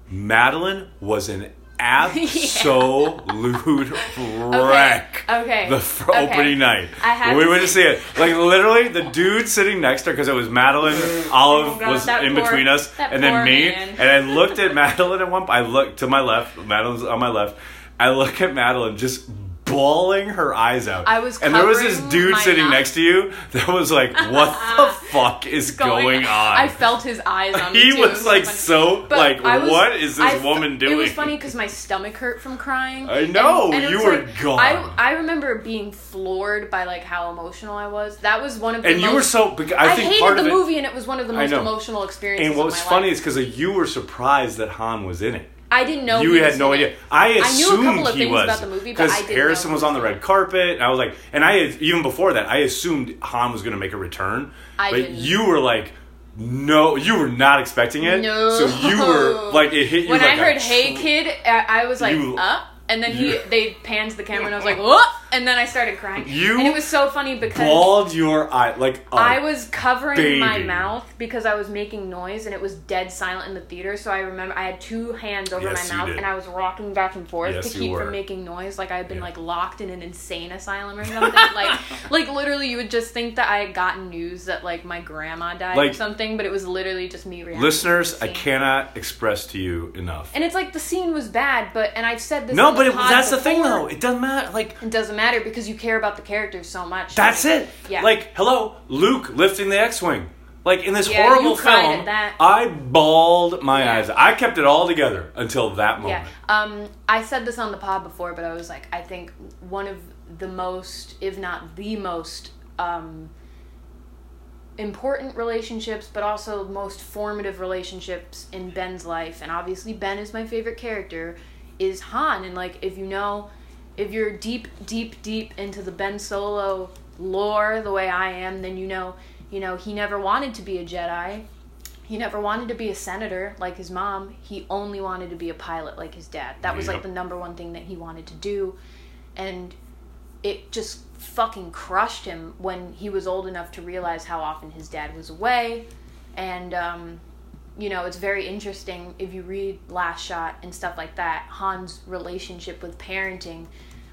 Madeline was an absolute wreck. Okay. The f- okay. opening night. I had we to went to see it. Like literally, the dude sitting next to her because it was Madeline. Oh Olive Oh God, was in poor- between us, and then me. man. And I looked at Madeline at one. I looked to my left. Madeline's on my left. I look at Madeline just bawling her eyes out. I was and there was this dude sitting next to you that was like, "What the fuck is going, on?" I felt his eyes on me he. It was like funny. so like, was- "What is this I woman doing?" It was funny because my stomach hurt from crying. I know, it you were like- gone. I I remember being floored by like how emotional I was. That was one of the and you were so. I, I, think hated part the of it. movie, and it was one of the most emotional experiences. And what was funny life. is because you were surprised that Han was in it. I didn't know you had no idea. it. I knew a assumed couple of he things was about the movie, but I didn't know Harrison was on the red carpet, and I was like, and I had, even before that, I assumed Han was going to make a return. I but didn't. you were like, no, you were not expecting it. No. so you were like, it hit you. when like I heard "Hey tr- kid," I, I was like, You- "Up," and then he they panned the camera, and I was like, "What?" And then I started crying. You and it was so funny because bawled your eye like I was covering my mouth because I was making noise and it was dead silent in the theater. So I remember I had two hands over Yes, my mouth did. and I was rocking back and forth Yes, to keep from making noise. Like I had been Yeah. like locked in an insane asylum or something. like, like literally, you would just think that I had gotten news that like my grandma died or something, but it was literally just me reacting. listeners. I cannot express to you enough. And it's like the scene was bad, but and I've said this. no, but it, that's the thing, though. It doesn't matter. Like It doesn't matter because you care about the characters so much. That's it. Yeah. Like, hello, Luke lifting the X-wing. Like in this Yeah, horrible you cried film, at that. I bawled my Yeah. eyes. I kept it all together until that moment. Yeah. Um, I said this on the pod before, but I was like, I think one of the most, if not the most, um, important relationships, but also most formative relationships in Ben's life, and obviously Ben is my favorite character, is Han. And like, if you know, if you're deep, deep, deep into the Ben Solo lore the way I am, then you know, you know, he never wanted to be a Jedi. He never wanted to be a senator like his mom. He only wanted to be a pilot like his dad. That was like the number one thing that he wanted to do. And it just fucking crushed him when he was old enough to realize how often his dad was away. And, um, you know, it's very interesting if you read Last Shot and stuff like that. Han's relationship with parenting.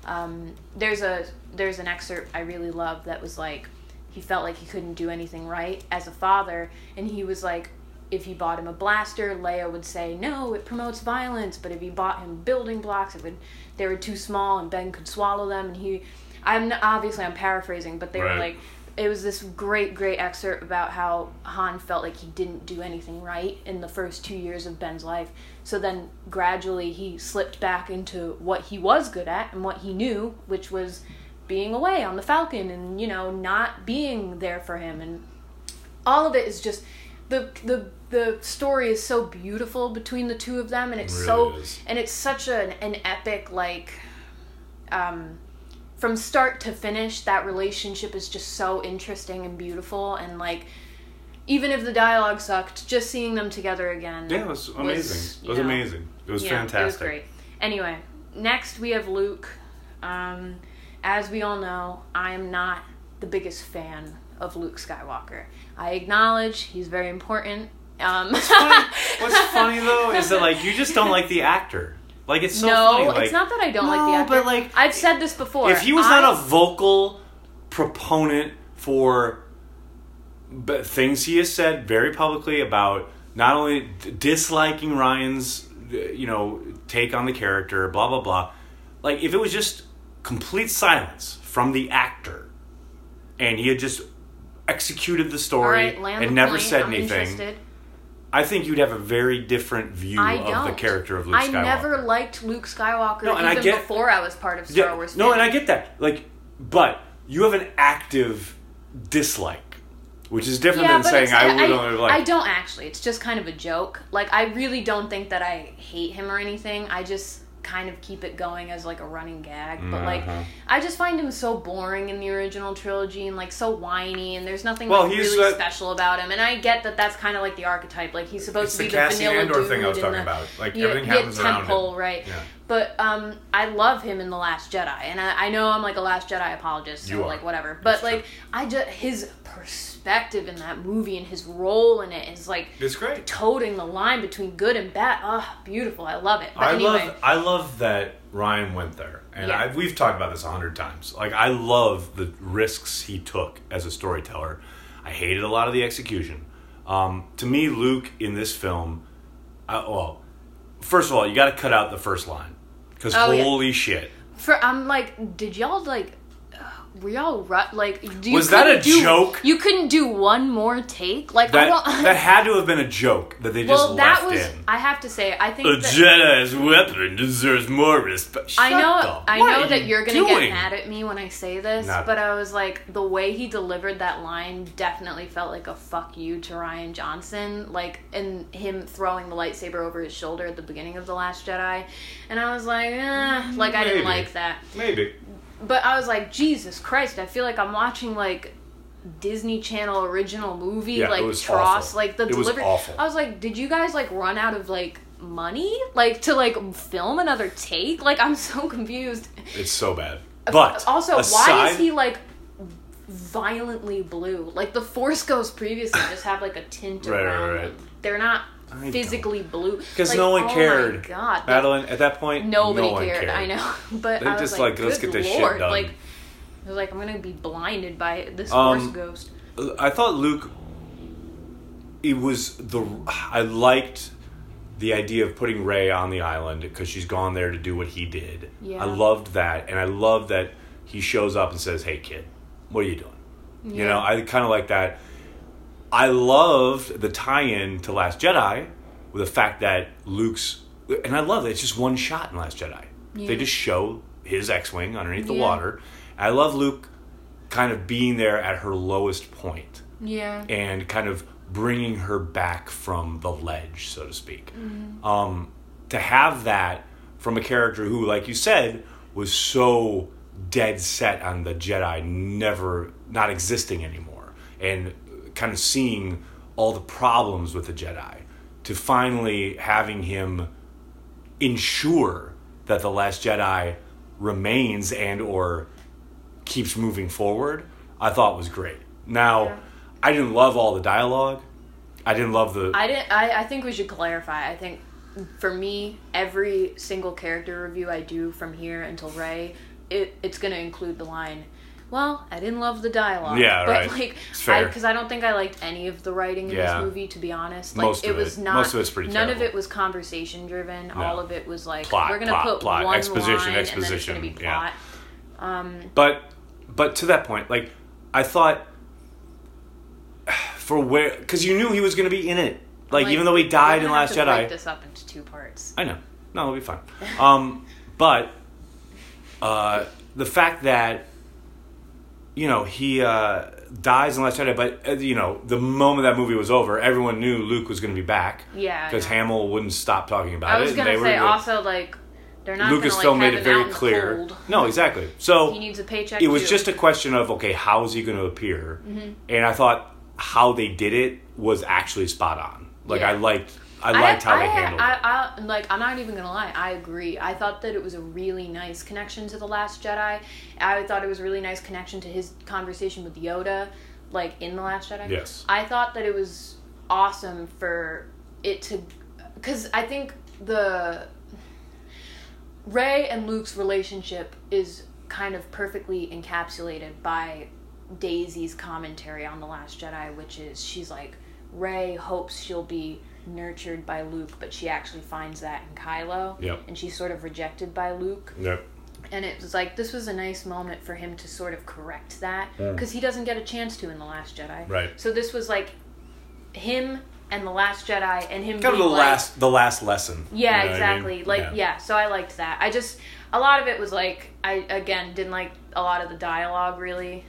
Um, there's a there's an excerpt I really love that was like he felt like he couldn't do anything right as a father, and he was like, if he bought him a blaster, Leia would say no, it promotes violence. But if he bought him building blocks, it would they were too small and Ben could swallow them. And he, I'm obviously I'm paraphrasing, but they were like it was this great great excerpt about how Han felt like he didn't do anything right in the first 2 years of Ben's life. So then gradually he slipped back into what he was good at and what he knew, which was being away on the Falcon and you know not being there for him and all of it is just the the the story is so beautiful between the two of them and it's It so is. and it's such an an epic like um from start to finish that relationship is just so interesting and beautiful and like even if the dialogue sucked just seeing them together again Yeah, it was amazing. it was know, amazing. It was yeah, fantastic. It was great. Anyway, next we have Luke. Um, as we all know, I am not the biggest fan of Luke Skywalker. I acknowledge he's very important. Um, What's funny though is that like you just don't like the actor. Like it's so no, funny. Like, it's not that I don't like the actor. but, like, I've said this before. if he was I- not a vocal proponent for b- things he has said very publicly about not only d- disliking Rian's uh, you know take on the character blah blah blah like if it was just complete silence from the actor and he had just executed the story right, and the never plane, said I'm anything interested. I think you'd have a very different view I of the don't. character of Luke I Skywalker. I never liked Luke Skywalker No, and I get- before I was part of Star Yeah, Wars. No, and. I get that. Like, but you have an active dislike, which is different than saying I would only like. I don't actually. It's just kind of a joke. Like I really don't think that I hate him or anything. I just kind of keep it going as like a running gag. But like Mhm. I just find him so boring in the original trilogy and like so whiny and there's nothing Well, like, he's, really uh, special about him. And I get that that's kind of like the archetype. Like he's supposed to be the the, vanilla Andor dude thing I was talking about. Like, everything happens around him. temple, right? Yeah. But um, I love him in the Last Jedi, and I, I know I'm like a Last Jedi apologist, so like whatever. But That's true. like I just his perspective in that movie and his role in it is like It's great. toting the line between good and bad. Oh, beautiful! I love it. But I anyway, love. I love that Rian went there, and Yeah. I, we've talked about this a hundred times. Like, I love the risks he took as a storyteller. I hated a lot of the execution. Um, to me, Luke in this film, I, well, first of all, you got to cut out the first line because Oh, yeah. holy shit. For I'm like, did y'all like? Were y'all like? Do you Was that a do- joke? You couldn't do one more take. Like I That don't. that had to have been a joke that they just well, that left was. in. I have to say, I think A that, Jedi's weapon deserves more respect. I know, up. I know that you you're gonna doing? get mad at me when I say this, Not- but I was like, the way he delivered that line definitely felt like a fuck you to Rian Johnson, like, and him throwing the lightsaber over his shoulder at the beginning of the Last Jedi, and I was like, eh, like I didn't like that, Maybe. But I was like, Jesus Christ, I feel like I'm watching like. Disney Channel original movie, Yeah, like TROS, awful. like the was delivery. I was like, did you guys like run out of like money, like to like film another take? Like I'm so confused. It's so bad. But also, why is he like violently blue? Like the Force Ghosts previously just have like a tint Right, right, around right. them. They're not I physically blue Because Like, no one oh my cared. God, Madeline, at that point, nobody no one cared. I know, but They I was just like, like, let's get this shit lord, done. like. I was like, I'm gonna be blinded by this Um, Ghost. I thought Luke. It was the I liked the idea of putting Rey on the island because she's gone there to do what he did. Yeah. I loved that, and I love that he shows up and says, "Hey, kid, what are you doing?" You know, I kind of like that. I loved the tie-in to Last Jedi with the fact that Luke's, and I love that it's just one shot in Last Jedi. Yeah. They just show his X-wing underneath the Yeah. water. I love Luke kind of being there at her lowest point Yeah. and kind of bringing her back from the ledge, so to speak. Mm-hmm. Um, to have that from a character who, like you said, was so dead set on the Jedi never not existing anymore, and kind of seeing all the problems with the Jedi, to finally having him ensure that the Last Jedi remains and or keeps moving forward, I thought was great. Now, Yeah. I didn't love all the dialogue. I didn't love the. I didn't. I, I think we should clarify. I think for me, every single character review I do from here until Rey, it it's gonna include the line. Well, I didn't love the dialogue. Yeah, but right. like, It's fair. because I, don't think I liked any of the writing in Yeah. this movie. To be honest, like Most it was it. not. Most of it's pretty None of it was conversation driven. No. All of it was like Plot, we're gonna plot, put plot. one Exposition, line exposition, and then it's gonna be yeah. plot. But but to that point, like I thought for where because you knew he was going to be in it. Like, even though he died in Last to Jedi, Break this up into two parts. I know. No, it'll be fine. Um, but uh, the fact that you know he uh, dies in Last Jedi, but uh, you know the moment that movie was over, everyone knew Luke was going to be back. Yeah, because. Hamill wouldn't stop talking about it. I was it. gonna they were say also like they're not Lucasfilm like, made it very clear. cold. No, exactly. So He needs a paycheck. it was too. just a question of okay, how is he going to appear? Mm-hmm. And I thought how they did it was actually spot on. Like Yeah. I liked, I liked how I, they handled I, it. I, like. I'm not even gonna lie. I agree. I thought that it was a really nice connection to the Last Jedi. I thought it was a really nice connection to his conversation with Yoda, like in the Last Jedi. Yes. I thought that it was awesome for it to, because I think the Rey and Luke's relationship is kind of perfectly encapsulated by Daisy's commentary on The Last Jedi, which is she's like, Rey hopes she'll be nurtured by Luke, but she actually finds that in Kylo. Yep. And she's sort of rejected by Luke. Yep. And it was like, this was a nice moment for him to sort of correct that. Hmm. Because he doesn't get a chance to in The Last Jedi. Right. So this was like him and The Last Jedi and him Kind of the like, last, the last lesson. yeah, You know what I mean? exactly. Like, yeah. So I liked that. I just a lot of it was like I again didn't like a lot of the dialogue really.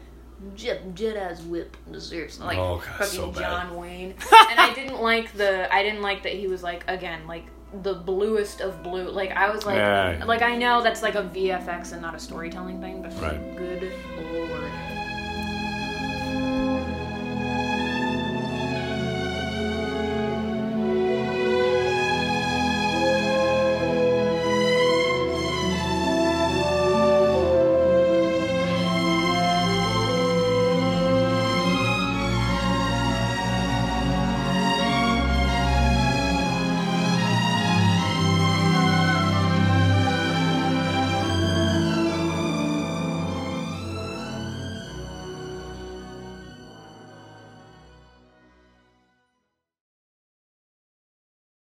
Je- Jedi's whip deserves like Oh, God, fucking so. John Wayne, and I didn't like the I didn't like that he was like again like the bluest of blue. Like I was like Yeah. like I know that's like a VFX and not a storytelling thing, but Right. good lord.